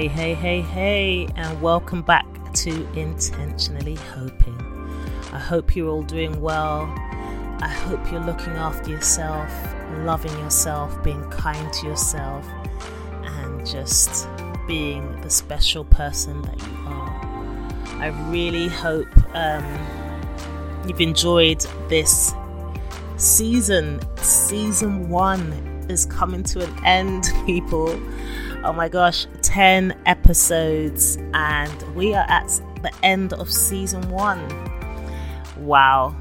Hey, hey, hey, hey, and welcome back to Intentionally Hoping. I hope you're all doing well. I hope you're looking after yourself, loving yourself, being kind to yourself, and just being the special person that you are. I really hope um, you've enjoyed this season. Season one is coming to an end, people. Oh my gosh, 10 episodes, and we are at the end of season one. Wow.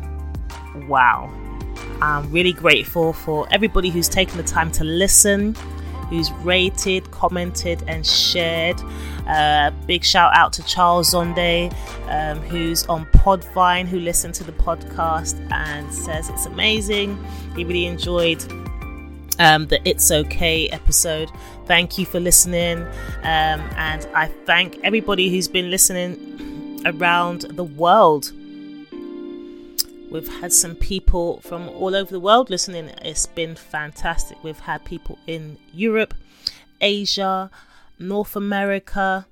Wow. I'm really grateful for everybody who's taken the time to listen, who's rated, commented, and shared. Uh, big shout out to Charles Zonde, um, who's on Podvine, who listened to the podcast and says it's amazing. He really enjoyed um, the It's Okay episode. Thank you for listening. Um, and I thank everybody who's been listening around the world. We've had some people from all over the world listening. It's been fantastic. We've had people in Europe, Asia, North America.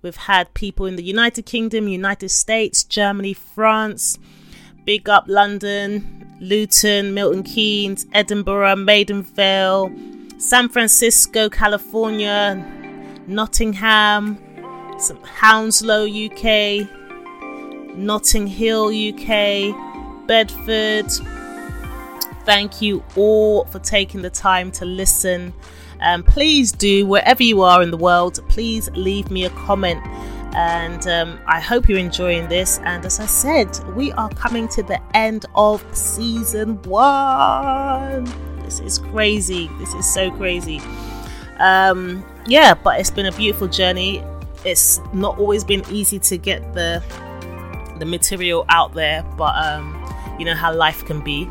We've had people in the United Kingdom, United States, Germany, France. Big up London, Luton, Milton Keynes, Edinburgh, Maida Vale, San Francisco, California, Nottingham, Hounslow, UK, Notting Hill, UK, Bedford. Thank you all for taking the time to listen. Um, please do, wherever you are in the world, please leave me a comment and um, I hope you're enjoying this. And as I said, we are coming to the end of season one. This is crazy. This is so crazy. Um, yeah, but it's been a beautiful journey. It's not always been easy to get the the material out there, but um, you know how life can be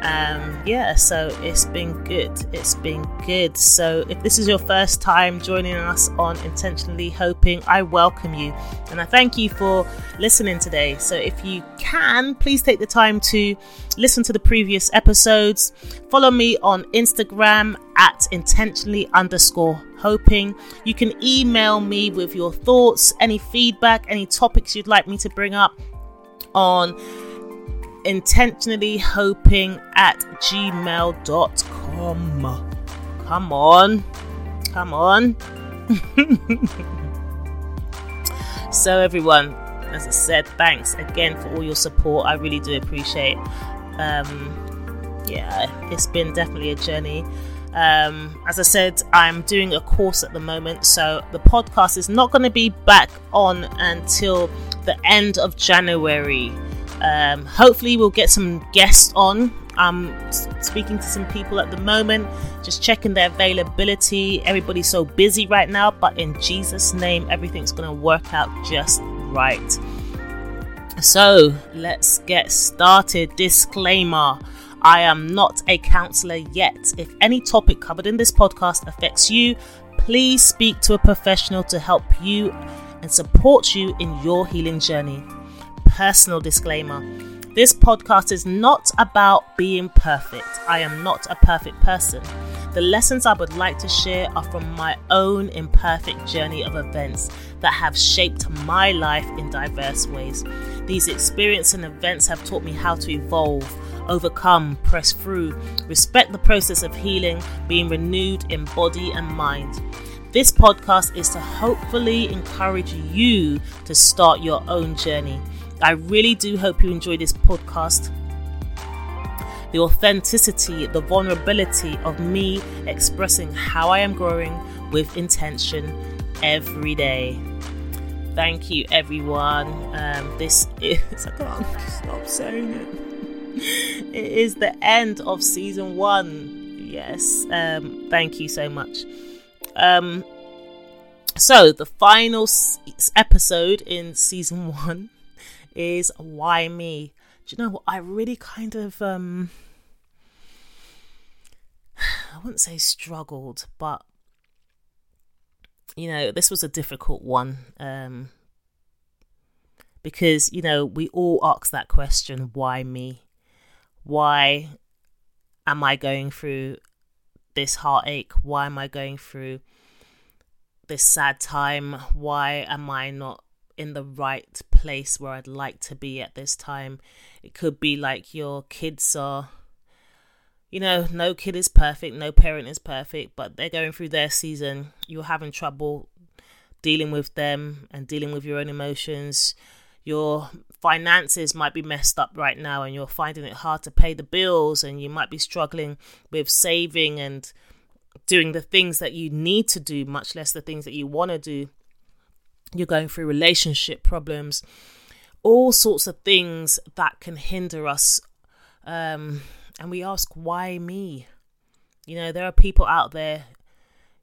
um, yeah, so it's been good. It's been good. So if this is your first time joining us on Intentionally Hoping, I welcome you and I thank you for listening today. So if you can, please take the time to listen to the previous episodes. Follow me on Instagram at intentionally underscore hoping. You can email me with your thoughts, any feedback, any topics you'd like me to bring up on intentionally hoping at gmail.com. Come on. Come on. so, everyone, as I said, thanks again for all your support. I really do appreciate. Um, yeah, it's been definitely a journey. Um, as I said, I'm doing a course at the moment, so the podcast is not going to be back on until the end of January. Um, hopefully, we'll get some guests on. I'm speaking to some people at the moment, just checking their availability. Everybody's so busy right now, but in Jesus' name, everything's going to work out just right. So, let's get started. Disclaimer I am not a counselor yet. If any topic covered in this podcast affects you, please speak to a professional to help you and support you in your healing journey personal disclaimer. This podcast is not about being perfect. I am not a perfect person. The lessons I would like to share are from my own imperfect journey of events that have shaped my life in diverse ways. These experiences and events have taught me how to evolve, overcome, press through, respect the process of healing, being renewed in body and mind. This podcast is to hopefully encourage you to start your own journey. I really do hope you enjoy this podcast. The authenticity, the vulnerability of me expressing how I am growing with intention every day. Thank you, everyone. Um, this is, I can't stop saying it. It is the end of season one. Yes, um, thank you so much. Um, so, the final episode in season one is why me? Do you know what? I really kind of um I wouldn't say struggled, but you know, this was a difficult one. Um because, you know, we all ask that question, why me? Why am I going through this heartache? Why am I going through this sad time? Why am I not in the right place where I'd like to be at this time? It could be like your kids are, you know, no kid is perfect, no parent is perfect, but they're going through their season. You're having trouble dealing with them and dealing with your own emotions. Your finances might be messed up right now and you're finding it hard to pay the bills and you might be struggling with saving and doing the things that you need to do, much less the things that you want to do. You're going through relationship problems, all sorts of things that can hinder us. Um, and we ask, why me? You know, there are people out there,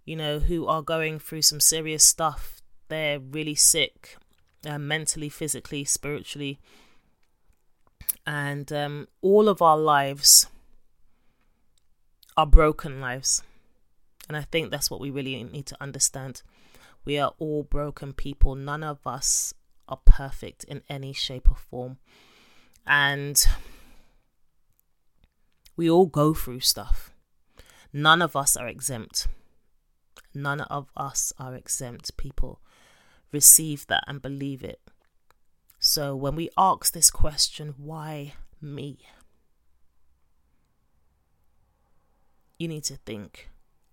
you know, who are going through some serious stuff. They're really sick, uh, mentally, physically, spiritually. And um, all of our lives are broken lives. And I think that's what we really need to understand. We are all broken people. None of us are perfect in any shape or form. And we all go through stuff. None of us are exempt. None of us are exempt. People receive that and believe it. So when we ask this question, why me? You need to think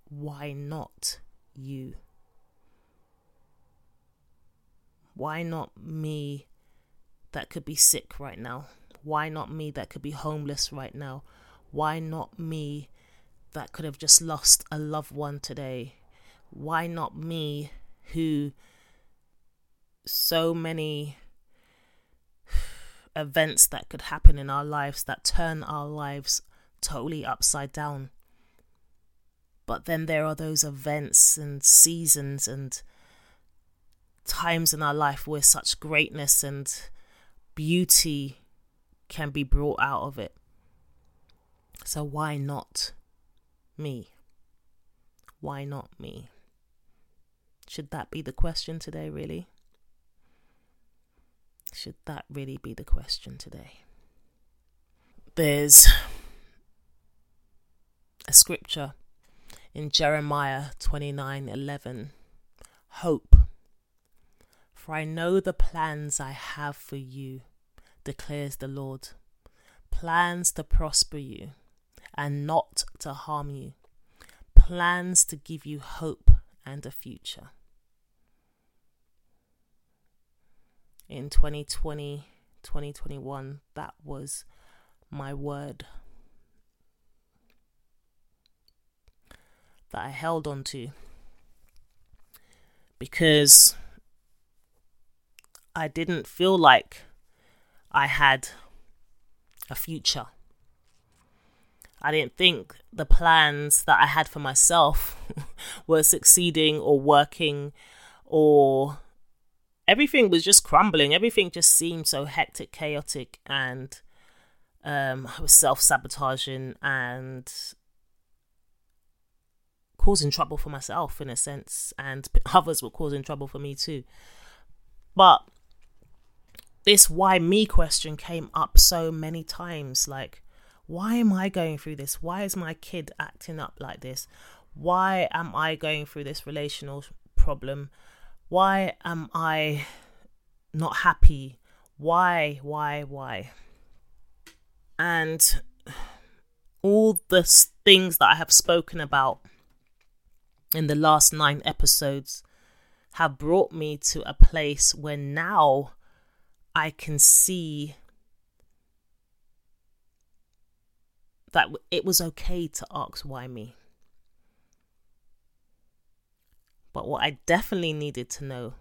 why not you? Why not me that could be sick right now? Why not me that could be homeless right now? Why not me that could have just lost a loved one today? Why not me who so many events that could happen in our lives that turn our lives totally upside down? But then there are those events and seasons and times in our life where such greatness and beauty can be brought out of it. So why not me? Why not me? Should that be the question today, really? Should that really be the question today? There's a scripture in Jeremiah 29:11 Hope for I know the plans I have for you declares the Lord. Plans to prosper you and not to harm you. Plans to give you hope and a future. In 2020 2021 that was my word that I held on to because I didn't feel like I had a future. I didn't think the plans that I had for myself were succeeding or working or everything was just crumbling. Everything just seemed so hectic, chaotic, and um, I was self sabotaging and causing trouble for myself in a sense, and others were causing trouble for me too. But this why me question came up so many times like, why am I going through this? Why is my kid acting up like this? Why am I going through this relational problem? Why am I not happy? Why, why, why? And all the things that I have spoken about in the last nine episodes have brought me to a place where now I can see that it was okay to ask why me. But what I definitely needed to know,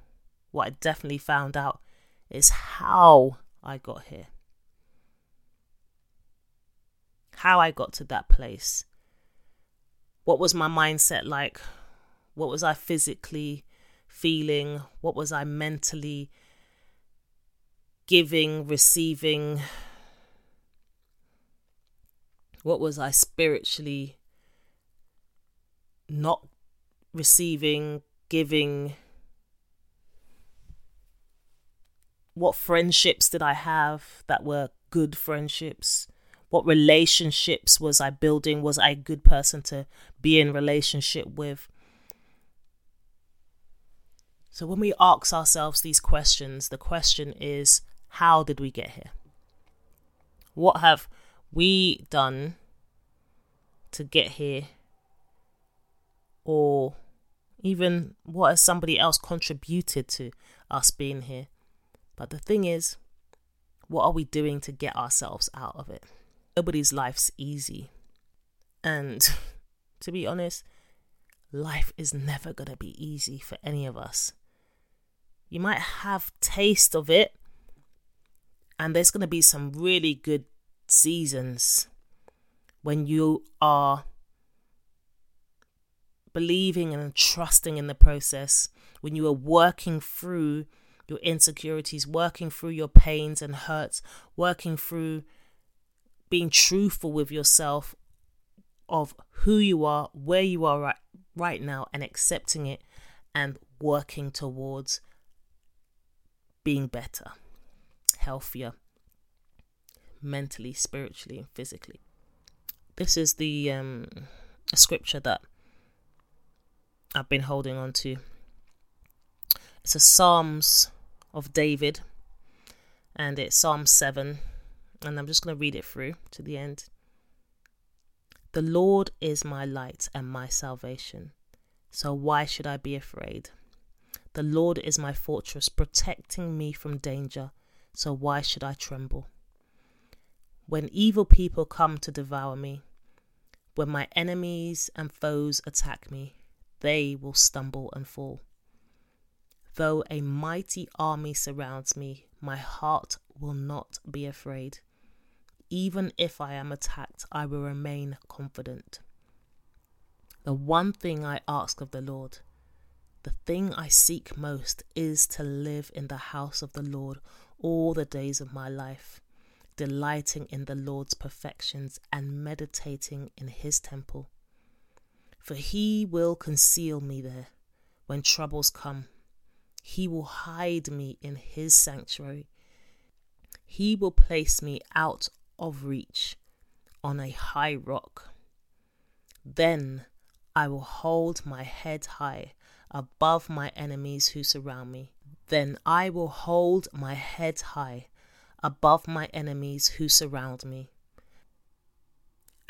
what I definitely found out, is how I got here. How I got to that place. What was my mindset like? What was I physically feeling? What was I mentally giving, receiving? What was I spiritually not receiving, giving? What friendships did I have that were good friendships? What relationships was I building? Was I a good person to be in relationship with? So when we ask ourselves these questions, the question is how did we get here? What have we done to get here? Or even what has somebody else contributed to us being here? But the thing is, what are we doing to get ourselves out of it? Nobody's life's easy. And to be honest, life is never going to be easy for any of us. You might have taste of it and there's going to be some really good seasons when you are believing and trusting in the process, when you are working through your insecurities, working through your pains and hurts, working through being truthful with yourself of who you are, where you are right, right now, and accepting it and working towards being better, healthier, mentally, spiritually, and physically. This is the um, scripture that I've been holding on to. It's a Psalms of David, and it's Psalm 7, and I'm just going to read it through to the end. The Lord is my light and my salvation, so why should I be afraid? The Lord is my fortress, protecting me from danger, so why should I tremble? When evil people come to devour me, when my enemies and foes attack me, they will stumble and fall. Though a mighty army surrounds me, my heart will not be afraid. Even if I am attacked, I will remain confident. The one thing I ask of the Lord, the thing I seek most, is to live in the house of the Lord all the days of my life, delighting in the Lord's perfections and meditating in his temple. For he will conceal me there when troubles come. He will hide me in his sanctuary. He will place me out of reach on a high rock. Then I will hold my head high above my enemies who surround me. Then I will hold my head high above my enemies who surround me.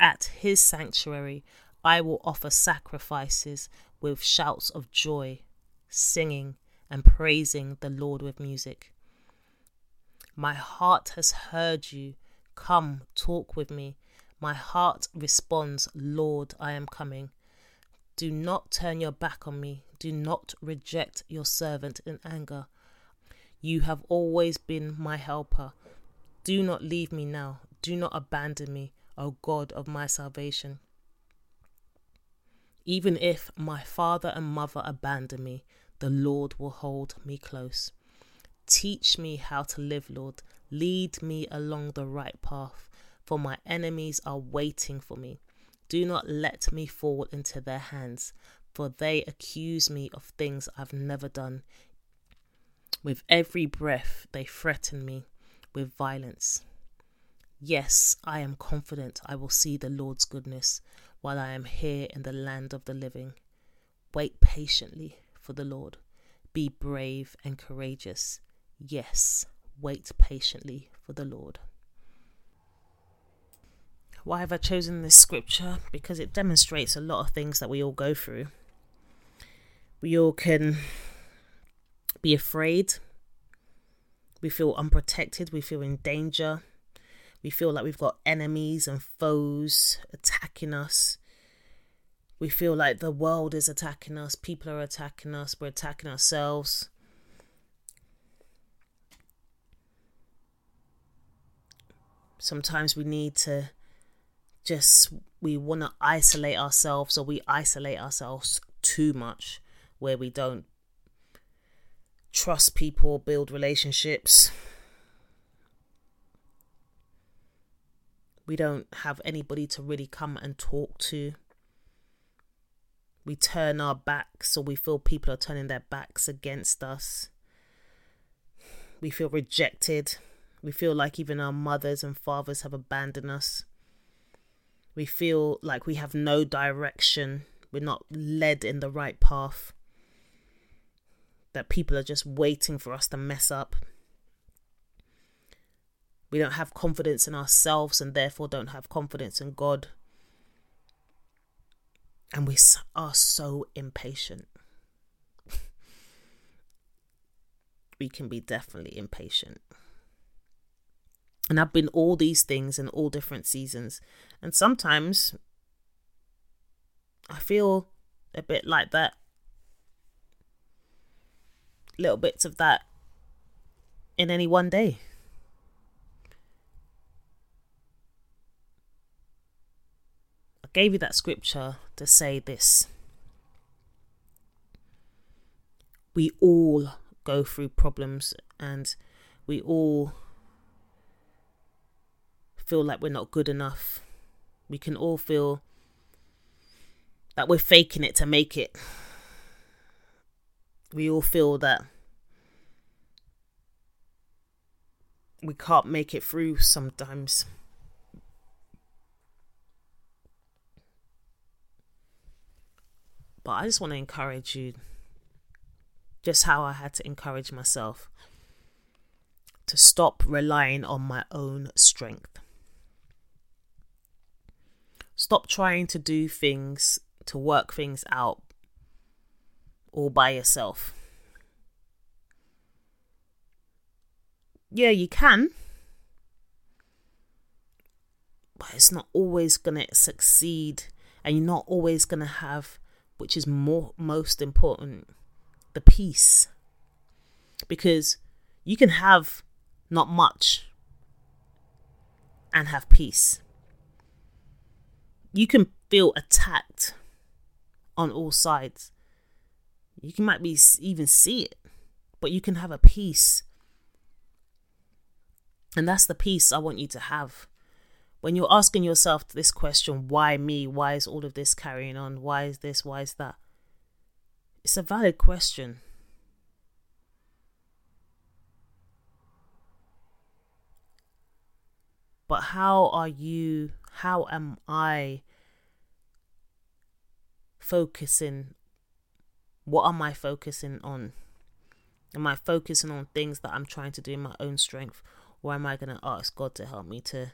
At his sanctuary, I will offer sacrifices with shouts of joy, singing and praising the Lord with music. My heart has heard you Come, talk with me. My heart responds, Lord, I am coming. Do not turn your back on me. Do not reject your servant in anger. You have always been my helper. Do not leave me now. Do not abandon me, O God of my salvation. Even if my father and mother abandon me, the Lord will hold me close. Teach me how to live, Lord. Lead me along the right path, for my enemies are waiting for me. Do not let me fall into their hands, for they accuse me of things I've never done. With every breath, they threaten me with violence. Yes, I am confident I will see the Lord's goodness while I am here in the land of the living. Wait patiently for the Lord. Be brave and courageous. Yes, wait patiently for the Lord. Why have I chosen this scripture? Because it demonstrates a lot of things that we all go through. We all can be afraid. We feel unprotected. We feel in danger. We feel like we've got enemies and foes attacking us. We feel like the world is attacking us. People are attacking us. We're attacking ourselves. sometimes we need to just we want to isolate ourselves or we isolate ourselves too much where we don't trust people build relationships. We don't have anybody to really come and talk to. We turn our backs or we feel people are turning their backs against us. We feel rejected. We feel like even our mothers and fathers have abandoned us. We feel like we have no direction. We're not led in the right path. that people are just waiting for us to mess up. We don't have confidence in ourselves and therefore don't have confidence in God. And we are so impatient. we can be definitely impatient. And I've been all these things in all different seasons. And sometimes I feel a bit like that. Little bits of that in any one day. I gave you that scripture to say this. We all go through problems and we all feel like we're not good enough. We can all feel that we're faking it to make it. We all feel that we can't make it through sometimes. But I just want to encourage you just how I had to encourage myself to stop relying on my own strength. Stop trying to do things to work things out all by yourself. Yeah, you can, but it's not always going to succeed, and you're not always going to have, which is more most important, the peace. Because you can have not much and have peace. You can feel attacked on all sides. You can might be even see it, but you can have a peace. And that's the peace I want you to have. When you're asking yourself this question, why me? Why is all of this carrying on? Why is this? Why is that? It's a valid question. But how are you? How am I focusing? What am I focusing on? Am I focusing on things that I'm trying to do in my own strength? Or am I going to ask God to help me to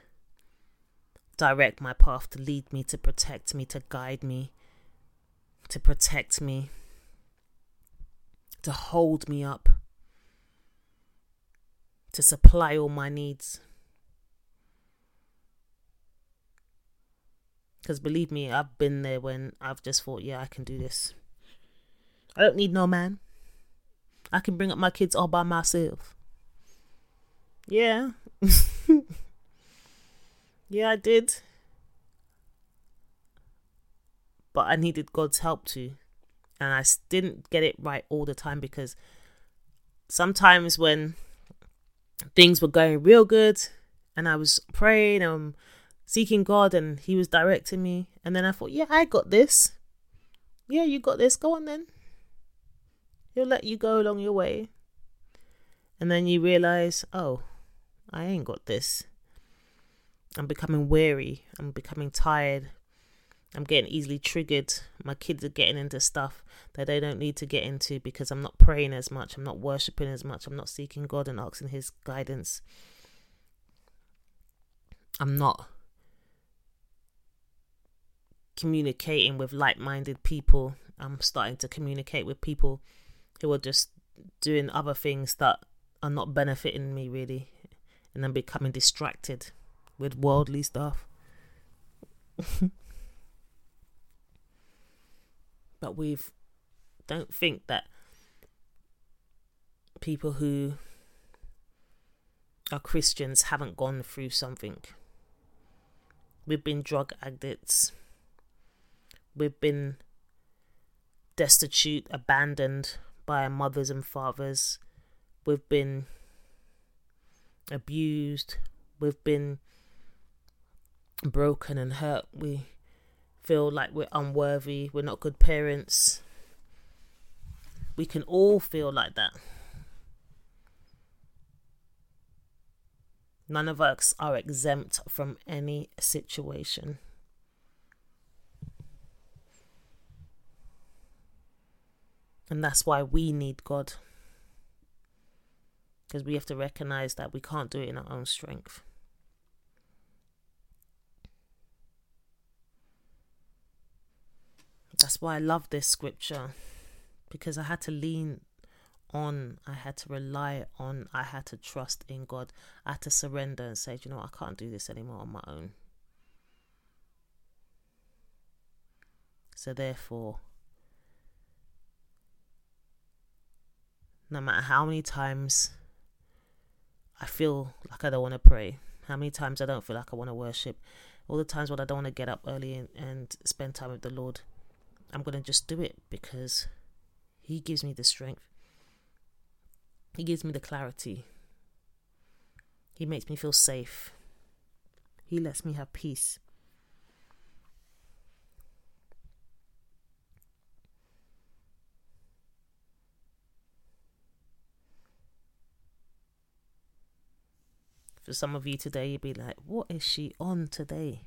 direct my path, to lead me, to protect me, to guide me, to protect me, to hold me up, to supply all my needs? Because believe me, I've been there when I've just thought, yeah, I can do this. I don't need no man. I can bring up my kids all by myself. Yeah. yeah, I did. But I needed God's help too. And I didn't get it right all the time because sometimes when things were going real good and I was praying and seeking God and He was directing me. And then I thought, yeah, I got this. Yeah, you got this. Go on then. He'll let you go along your way. And then you realize, oh, I ain't got this. I'm becoming weary. I'm becoming tired. I'm getting easily triggered. My kids are getting into stuff that they don't need to get into because I'm not praying as much. I'm not worshiping as much. I'm not seeking God and asking His guidance. I'm not communicating with like minded people. I'm starting to communicate with people who are just doing other things that are not benefiting me really. And I'm becoming distracted with worldly stuff. but we've don't think that people who are Christians haven't gone through something. We've been drug addicts. We've been destitute, abandoned by our mothers and fathers. We've been abused. We've been broken and hurt. We feel like we're unworthy. We're not good parents. We can all feel like that. None of us are exempt from any situation. And that's why we need God. Because we have to recognize that we can't do it in our own strength. That's why I love this scripture because I had to lean on, I had to rely on, I had to trust in God. I had to surrender and say, you know, I can't do this anymore on my own. So, therefore, no matter how many times I feel like I don't want to pray, how many times I don't feel like I want to worship, all the times when I don't want to get up early and, and spend time with the Lord, I'm going to just do it because He gives me the strength. He gives me the clarity. He makes me feel safe. He lets me have peace. For some of you today, you'd be like, what is she on today?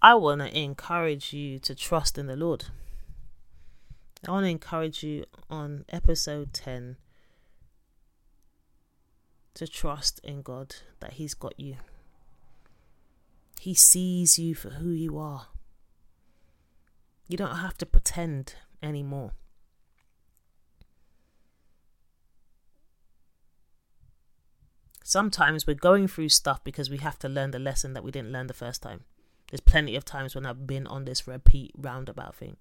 I want to encourage you to trust in the Lord. I want to encourage you on episode 10 to trust in God that He's got you. He sees you for who you are. You don't have to pretend anymore. Sometimes we're going through stuff because we have to learn the lesson that we didn't learn the first time. There's plenty of times when I've been on this repeat roundabout thing,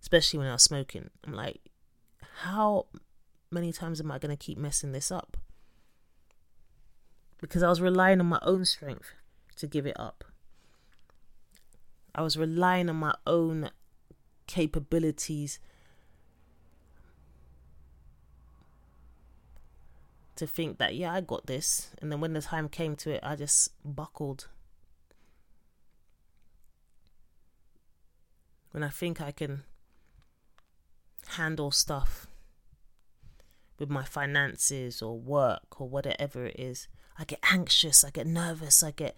especially when I was smoking. I'm like, how many times am I going to keep messing this up? Because I was relying on my own strength to give it up. I was relying on my own capabilities to think that yeah I got this. And then when the time came to it I just buckled. When I think I can handle stuff with my finances or work or whatever it is I get anxious I get nervous I get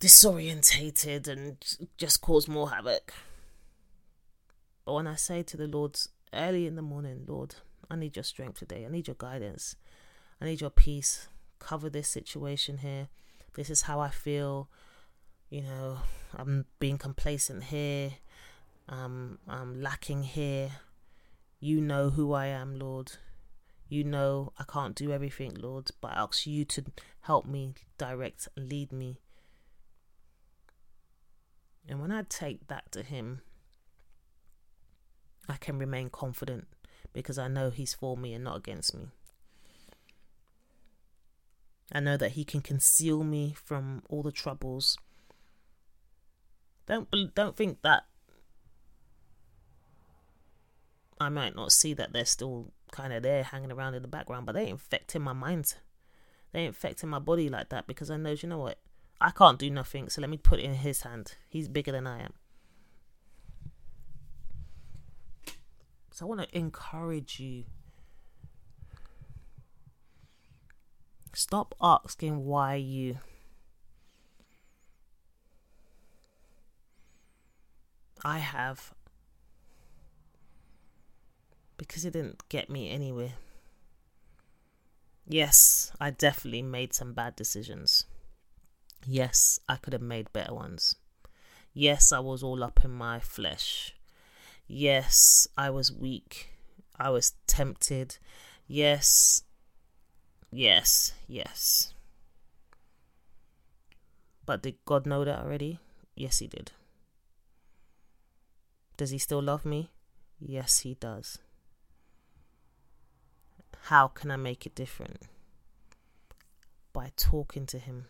disorientated and just cause more havoc. But when I say to the Lord early in the morning Lord I need your strength today. I need your guidance. I need your peace. Cover this situation here. This is how I feel. You know, I'm being complacent here. Um, I'm lacking here. You know who I am, Lord. You know I can't do everything, Lord, but I ask you to help me, direct, lead me. And when I take that to Him, I can remain confident because I know He's for me and not against me. I know that He can conceal me from all the troubles. Don't don't think that I might not see that they're still kind of there hanging around in the background, but they ain't affecting my mind. They ain't affecting my body like that because I know, you know what? I can't do nothing, so let me put it in his hand. He's bigger than I am. So I want to encourage you. Stop asking why you. I have. Because it didn't get me anywhere. Yes, I definitely made some bad decisions. Yes, I could have made better ones. Yes, I was all up in my flesh. Yes, I was weak. I was tempted. Yes, yes, yes. But did God know that already? Yes, He did. Does He still love me? Yes, He does. How can I make it different? By talking to Him.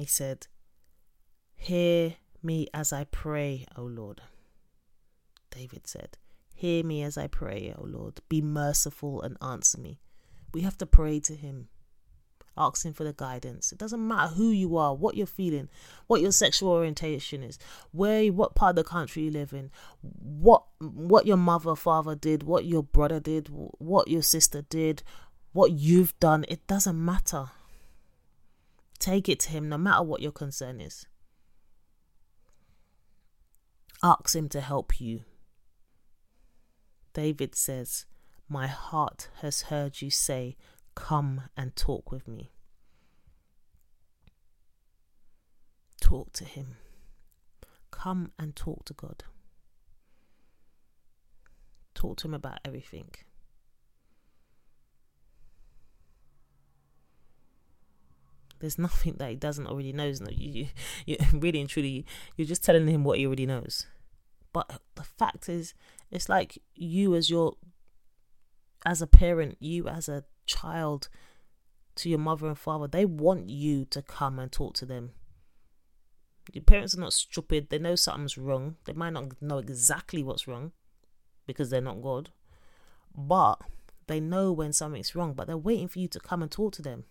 He said, Hear me as I pray, O Lord. David said, Hear me as I pray, O Lord. Be merciful and answer me. We have to pray to Him, asking for the guidance. It doesn't matter who you are, what you're feeling, what your sexual orientation is, where, what part of the country you live in, what what your mother, father did, what your brother did, what your sister did, what you've done. It doesn't matter. Take it to Him no matter what your concern is. Ask Him to help you. David says, My heart has heard you say, Come and talk with me. Talk to Him. Come and talk to God. Talk to Him about everything. There's nothing that he doesn't already knows. No, you, you, really and truly, you're just telling him what he already knows. But the fact is, it's like you as your, as a parent, you as a child, to your mother and father, they want you to come and talk to them. Your parents are not stupid. They know something's wrong. They might not know exactly what's wrong because they're not God. But they know when something's wrong, but they're waiting for you to come and talk to them.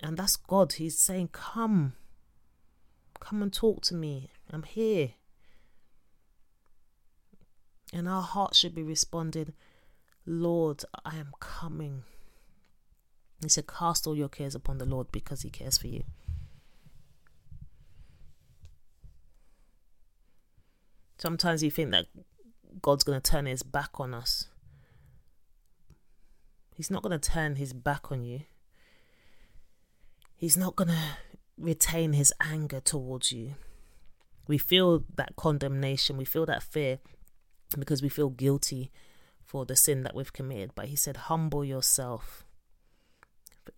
And that's God. He's saying, Come. Come and talk to me. I'm here. And our heart should be responding, Lord, I am coming. He said, Cast all your cares upon the Lord because He cares for you. Sometimes you think that God's going to turn His back on us. He's not going to turn His back on you. He's not going to retain his anger towards you. We feel that condemnation, we feel that fear because we feel guilty for the sin that we've committed. But he said, Humble yourself.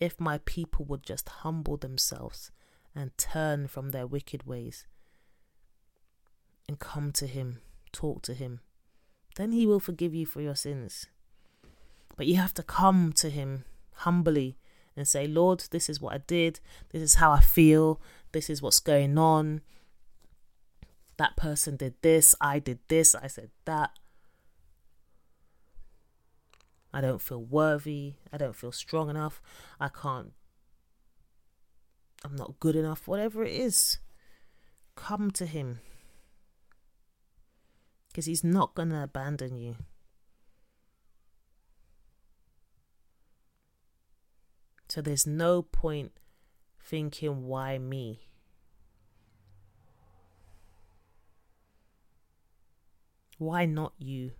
If my people would just humble themselves and turn from their wicked ways and come to him, talk to him, then he will forgive you for your sins. But you have to come to him humbly and say, Lord, this is what I did. This is how I feel. This is what's going on. That person did this. I did this. I said that. I don't feel worthy. I don't feel strong enough. I can't. I'm not good enough. Whatever it is, come to Him. Because He's not going to abandon you. So there's no point thinking, why me? Why not you?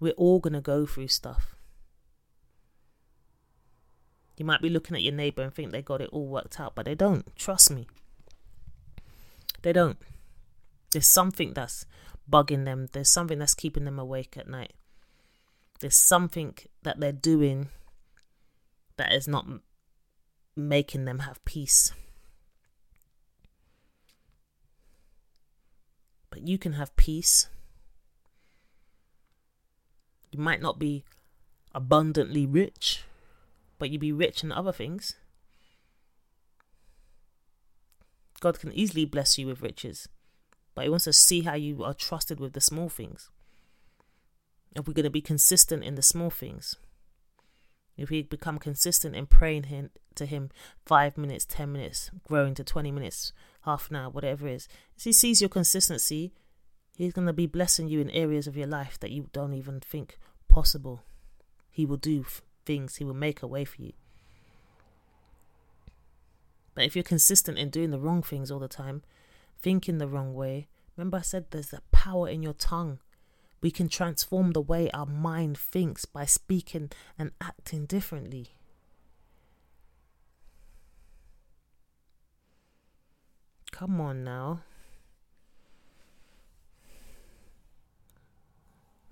We're all going to go through stuff. You might be looking at your neighbor and think they got it all worked out, but they don't. Trust me. They don't. There's something that's bugging them, there's something that's keeping them awake at night. There's something that they're doing that is not making them have peace. But you can have peace. You might not be abundantly rich, but you'd be rich in other things. God can easily bless you with riches, but He wants to see how you are trusted with the small things if we're going to be consistent in the small things, if we become consistent in praying him, to Him five minutes, ten minutes, growing to 20 minutes, half an hour, whatever it is, as He sees your consistency, He's going to be blessing you in areas of your life that you don't even think possible. He will do things, He will make a way for you. But if you're consistent in doing the wrong things all the time, thinking the wrong way, remember I said there's a power in your tongue. We can transform the way our mind thinks by speaking and acting differently. Come on now.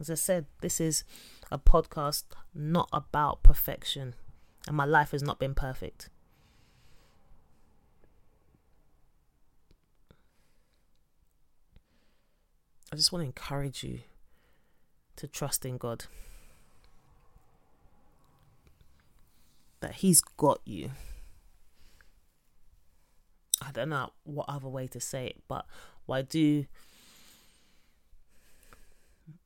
As I said, this is a podcast not about perfection, and my life has not been perfect. I just want to encourage you to trust in God. That He's got you. I don't know what other way to say it, but what I do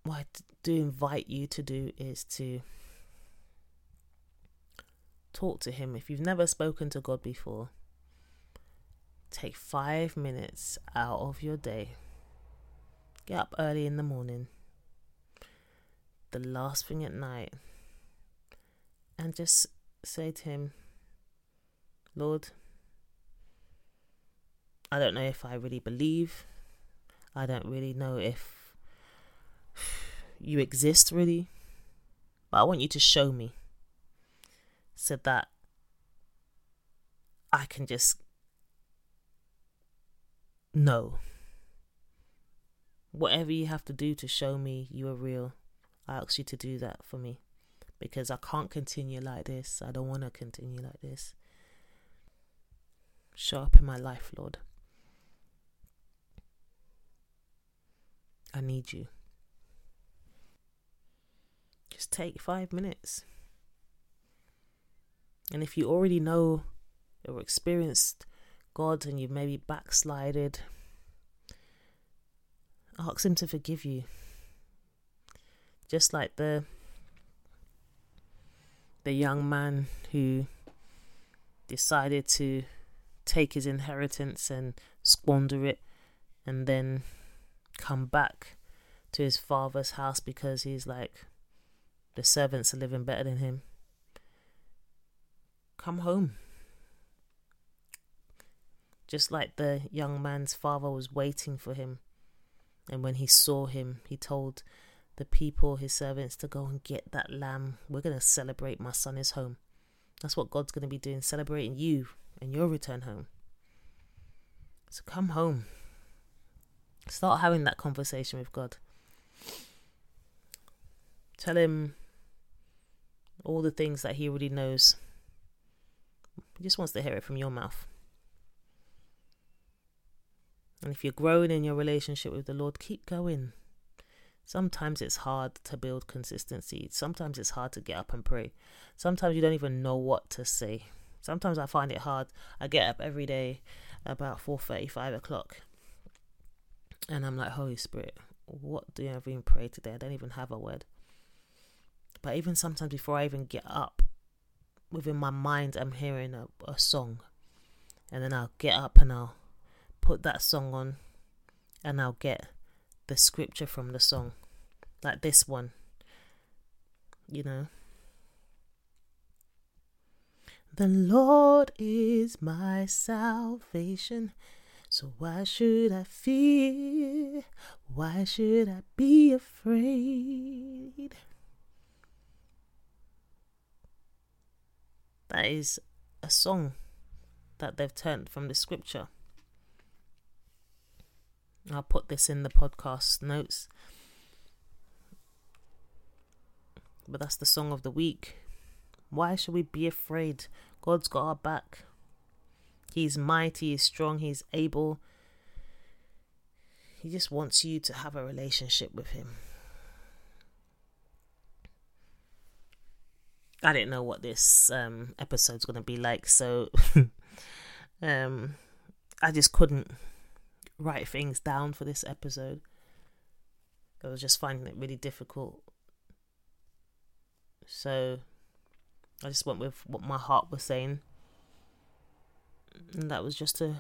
what I do invite you to do is to talk to him. If you've never spoken to God before, take five minutes out of your day. Get up early in the morning the last thing at night and just say to Him, Lord, I don't know if I really believe. I don't really know if you exist really. But I want you to show me so that I can just know. Whatever you have to do to show me you are real, I ask you to do that for me because I can't continue like this. I don't want to continue like this. Show up in my life, Lord. I need you. Just take five minutes. And if you already know or experienced God and you've maybe backslided, ask Him to forgive you. Just like the the young man who decided to take his inheritance and squander it and then come back to his father's house because he's like the servants are living better than him. Come home. Just like the young man's father was waiting for him. And when he saw him, he told the people, his servants, to go and get that lamb. We're going to celebrate my son is home. That's what God's going to be doing, celebrating you and your return home. So come home. Start having that conversation with God. Tell him all the things that he already knows. He just wants to hear it from your mouth. And if you're growing in your relationship with the Lord, keep going. Sometimes it's hard to build consistency. Sometimes it's hard to get up and pray. Sometimes you don't even know what to say. Sometimes I find it hard. I get up every day about 4.30, 5 o'clock. And I'm like, Holy Spirit, what do I even pray today? I don't even have a word. But even sometimes before I even get up, within my mind, I'm hearing a, a song. And then I'll get up and I'll put that song on and I'll get the scripture from the song. Like this one. You know. The Lord is my salvation. So why should I fear? Why should I be afraid? That is a song that they've turned from the scripture. I'll put this in the podcast notes. But that's the song of the week. Why should we be afraid? God's got our back. He's mighty, he's strong, he's able. He just wants you to have a relationship with him. I didn't know what this um, episode's going to be like, so um, I just couldn't write things down for this episode. I was just finding it really difficult. So I just went with what my heart was saying. And that was just to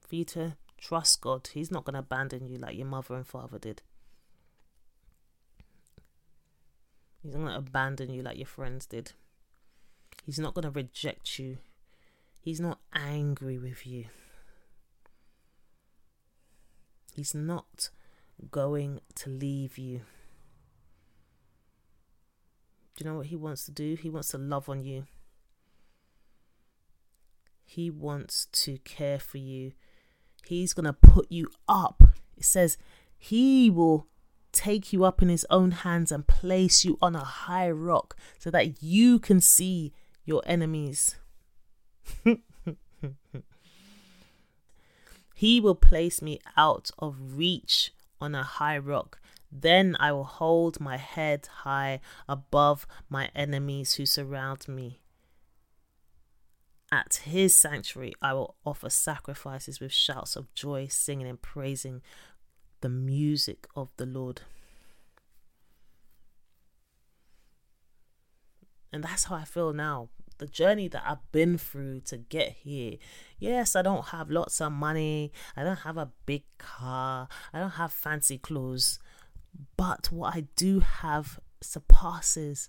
for you to trust God. He's not gonna abandon you like your mother and father did. He's not gonna abandon you like your friends did. He's not gonna reject you. He's not angry with you. He's not going to leave you. Do you know what he wants to do? He wants to love on you. He wants to care for you. He's going to put you up. It says he will take you up in his own hands and place you on a high rock so that you can see your enemies. He will place me out of reach on a high rock. Then I will hold my head high above my enemies who surround me. At his sanctuary, I will offer sacrifices with shouts of joy, singing and praising the music of the Lord. And that's how I feel now the journey that I've been through to get here. Yes, I don't have lots of money. I don't have a big car. I don't have fancy clothes. But what I do have surpasses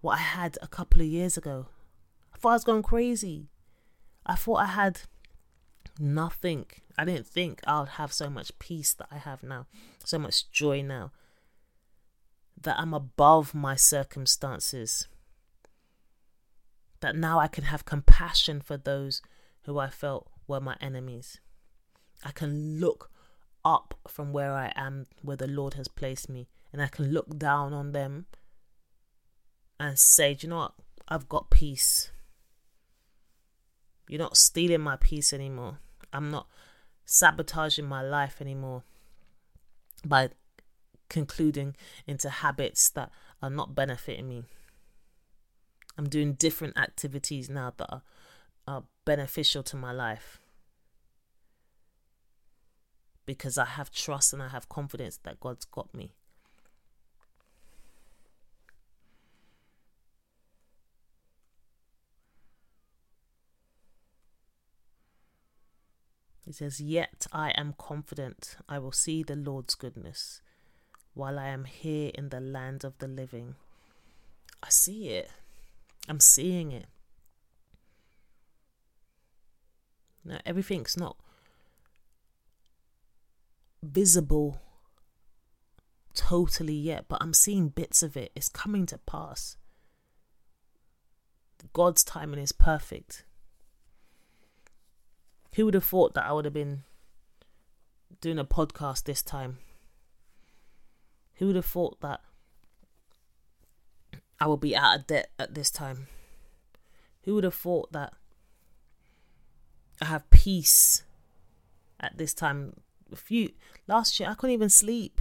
what I had a couple of years ago. I thought I was going crazy. I thought I had Nothing. I didn't think I'd have so much peace that I have now, so much joy now, that I'm above my circumstances, that now I can have compassion for those who I felt were my enemies. I can look up from where I am, where the Lord has placed me, and I can look down on them and say, Do you know what? I've got peace. You're not stealing my peace anymore. I'm not sabotaging my life anymore by concluding into habits that are not benefiting me. I'm doing different activities now that are, are beneficial to my life because I have trust and I have confidence that God's got me. He says, Yet I am confident I will see the Lord's goodness while I am here in the land of the living. I see it. I'm seeing it. Now, everything's not visible totally yet, but I'm seeing bits of it. It's coming to pass. God's timing is perfect. Who would have thought that I would have been doing a podcast this time? Who would have thought that I will be out of debt at this time? Who would have thought that I have peace at this time? A few last year I couldn't even sleep.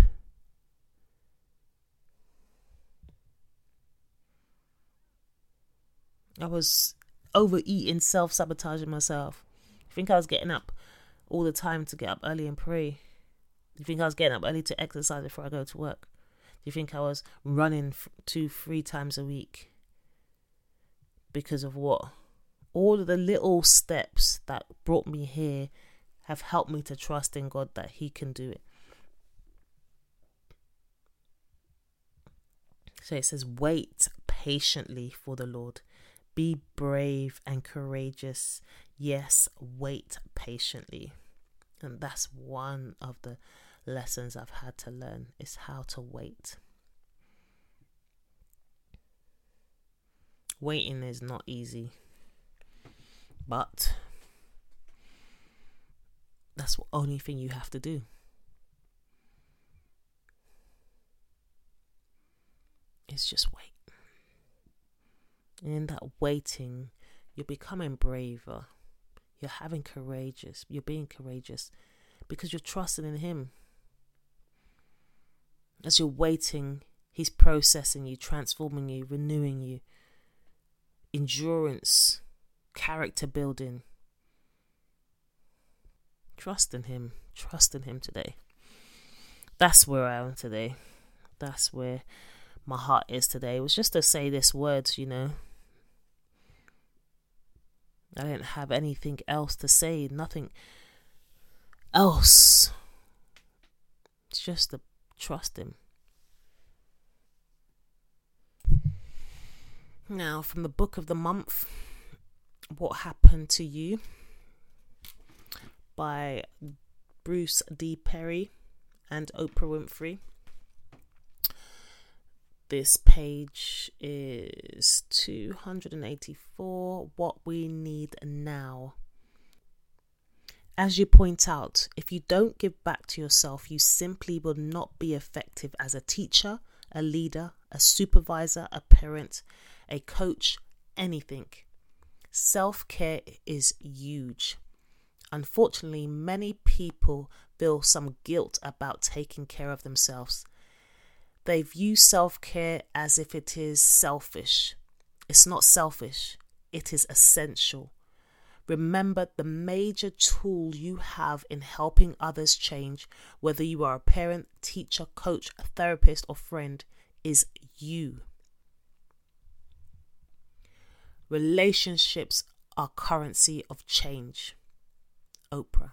I was overeating, self sabotaging myself. Think I was getting up all the time to get up early and pray? You think I was getting up early to exercise before I go to work? Do you think I was running two, three times a week? Because of what? All of the little steps that brought me here have helped me to trust in God that He can do it. So it says, wait patiently for the Lord. Be brave and courageous. Yes, wait patiently. And that's one of the lessons I've had to learn is how to wait. Waiting is not easy. But that's the only thing you have to do. It's just wait. And in that waiting, you're becoming braver. You're having courageous. You're being courageous because you're trusting in Him. As you're waiting, He's processing you, transforming you, renewing you. Endurance, character building. Trust in Him. Trust in Him today. That's where I am today. That's where my heart is today. It was just to say this words, you know, I didn't have anything else to say, nothing else. It's just to trust Him. Now, from the book of the month, What Happened to You by Bruce D. Perry and Oprah Winfrey. This page is 284 What We Need Now. As you point out, if you don't give back to yourself, you simply will not be effective as a teacher, a leader, a supervisor, a parent, a coach, anything. Self care is huge. Unfortunately, many people feel some guilt about taking care of themselves. They view self care as if it is selfish. It's not selfish, it is essential. Remember the major tool you have in helping others change, whether you are a parent, teacher, coach, therapist, or friend, is you. Relationships are currency of change. Oprah.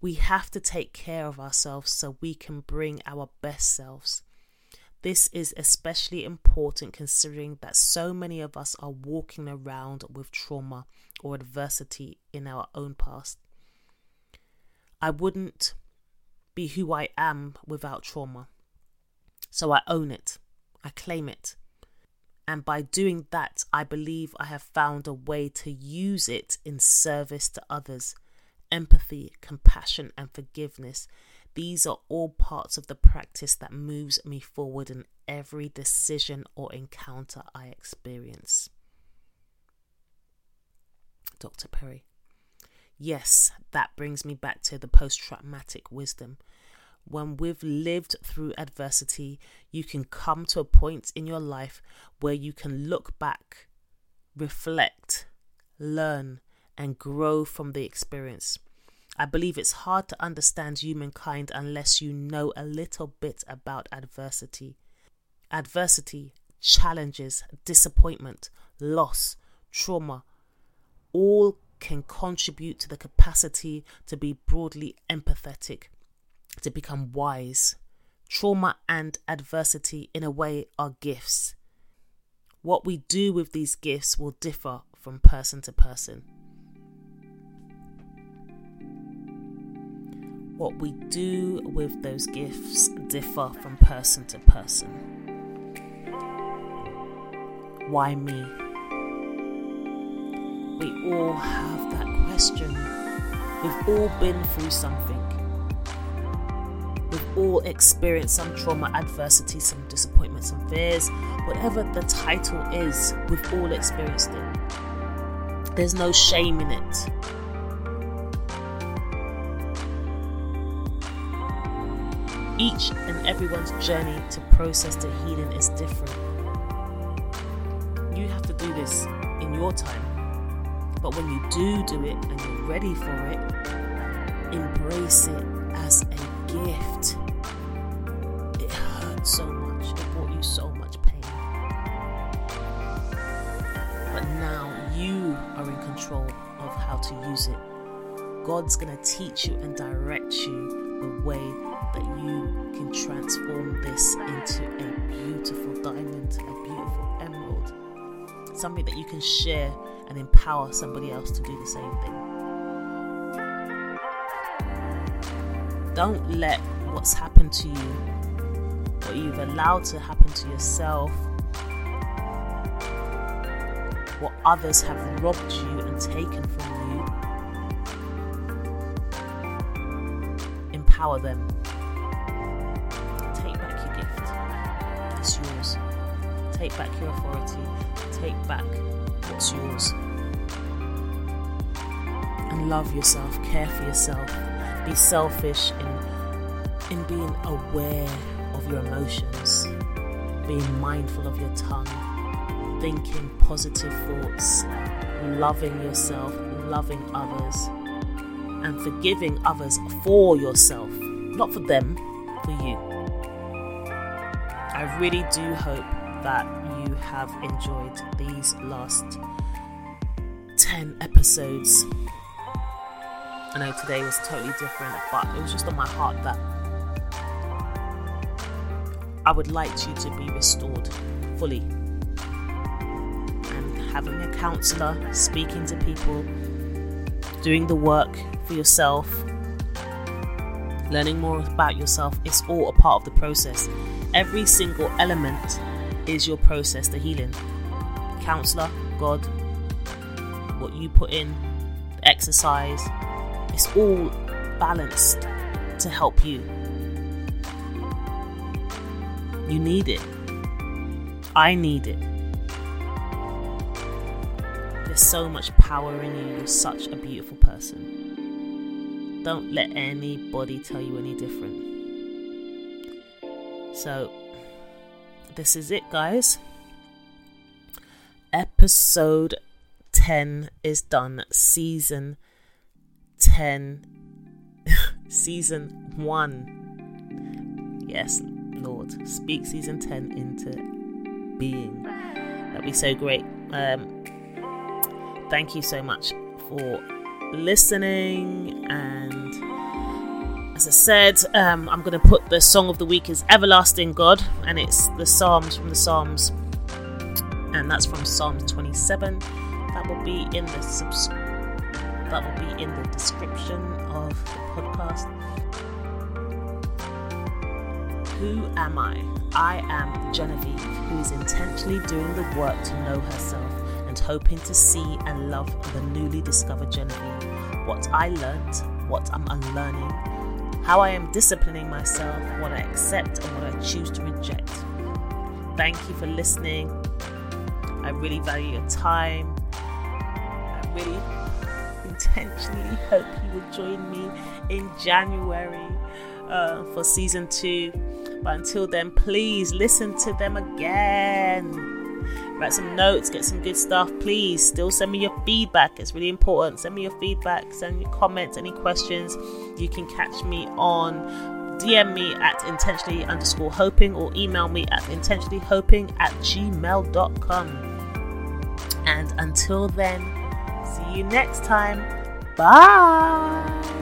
We have to take care of ourselves so we can bring our best selves. This is especially important considering that so many of us are walking around with trauma or adversity in our own past. I wouldn't be who I am without trauma. So I own it, I claim it. And by doing that, I believe I have found a way to use it in service to others. Empathy, compassion, and forgiveness. These are all parts of the practice that moves me forward in every decision or encounter I experience. Dr. Perry. Yes, that brings me back to the post traumatic wisdom. When we've lived through adversity, you can come to a point in your life where you can look back, reflect, learn, and grow from the experience. I believe it's hard to understand humankind unless you know a little bit about adversity. Adversity, challenges, disappointment, loss, trauma, all can contribute to the capacity to be broadly empathetic, to become wise. Trauma and adversity, in a way, are gifts. What we do with these gifts will differ from person to person. What we do with those gifts differ from person to person. Why me? We all have that question. We've all been through something. We've all experienced some trauma, adversity, some disappointment, some fears. Whatever the title is, we've all experienced it. There's no shame in it. Each and everyone's journey to process the healing is different. You have to do this in your time. But when you do do it and you're ready for it, embrace it as a gift. It hurt so much, it brought you so much pain. But now you are in control of how to use it. God's going to teach you and direct you the way that you can transform this into a beautiful diamond, a beautiful emerald, something that you can share and empower somebody else to do the same thing. Don't let what's happened to you, what you've allowed to happen to yourself, what others have robbed you and taken from you, empower them. Take back your authority. Take back what's yours. And love yourself, care for yourself, be selfish in, in being aware of your emotions, being mindful of your tongue, thinking positive thoughts, loving yourself, loving others, and forgiving others for yourself, not for them, for you. I really do hope that you have enjoyed these last 10 episodes. I know today was totally different, but it was just on my heart that I would like you to be restored fully. And having a counselor, speaking to people, doing the work for yourself, learning more about yourself, it's all a part of the process. Every single element is your process to healing. Counselor, God, what you put in, the exercise, it's all balanced to help you. You need it. I need it. There's so much power in you. You're such a beautiful person. Don't let anybody tell you any different. So, this is it, guys. Episode 10 is done. Season 10. season 1. Yes, Lord. Speak season 10 into being. That'd be so great. Um, thank you so much for listening and as I said, um, I'm going to put the song of the week is Everlasting God, and it's the Psalms from the Psalms, and that's from Psalm 27. That will be in the subs- that will be in the description of the podcast. Who am I? I am Genevieve, who is intentionally doing the work to know herself and hoping to see and love the newly discovered Genevieve. What I learnt, what I'm unlearning, how I am disciplining myself, what I accept and what I choose to reject. Thank you for listening. I really value your time. I really intentionally hope you will join me in January uh, for season two. But until then, please listen to them again. Write some notes, get some good stuff. Please still send me your feedback. It's really important. Send me your feedback, send me comments, any questions. You can catch me on DM me at intentionally underscore hoping or email me at intentionally hoping at gmail.com. And until then, see you next time. Bye.